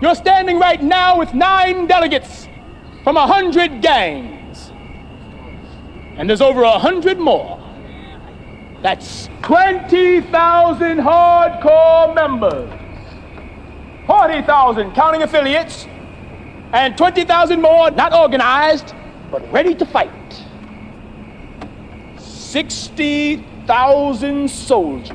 You're standing right now with nine delegates from a hundred gangs. And there's over a hundred more. That's 20,000 hardcore members. 40,000 counting affiliates, and 20,000 more not organized, but ready to fight. 60,000 soldiers.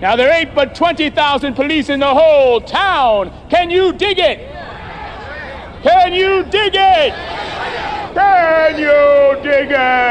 Now, there ain't but 20,000 police in the whole town. Can you dig it? Can you dig it? Can you dig it?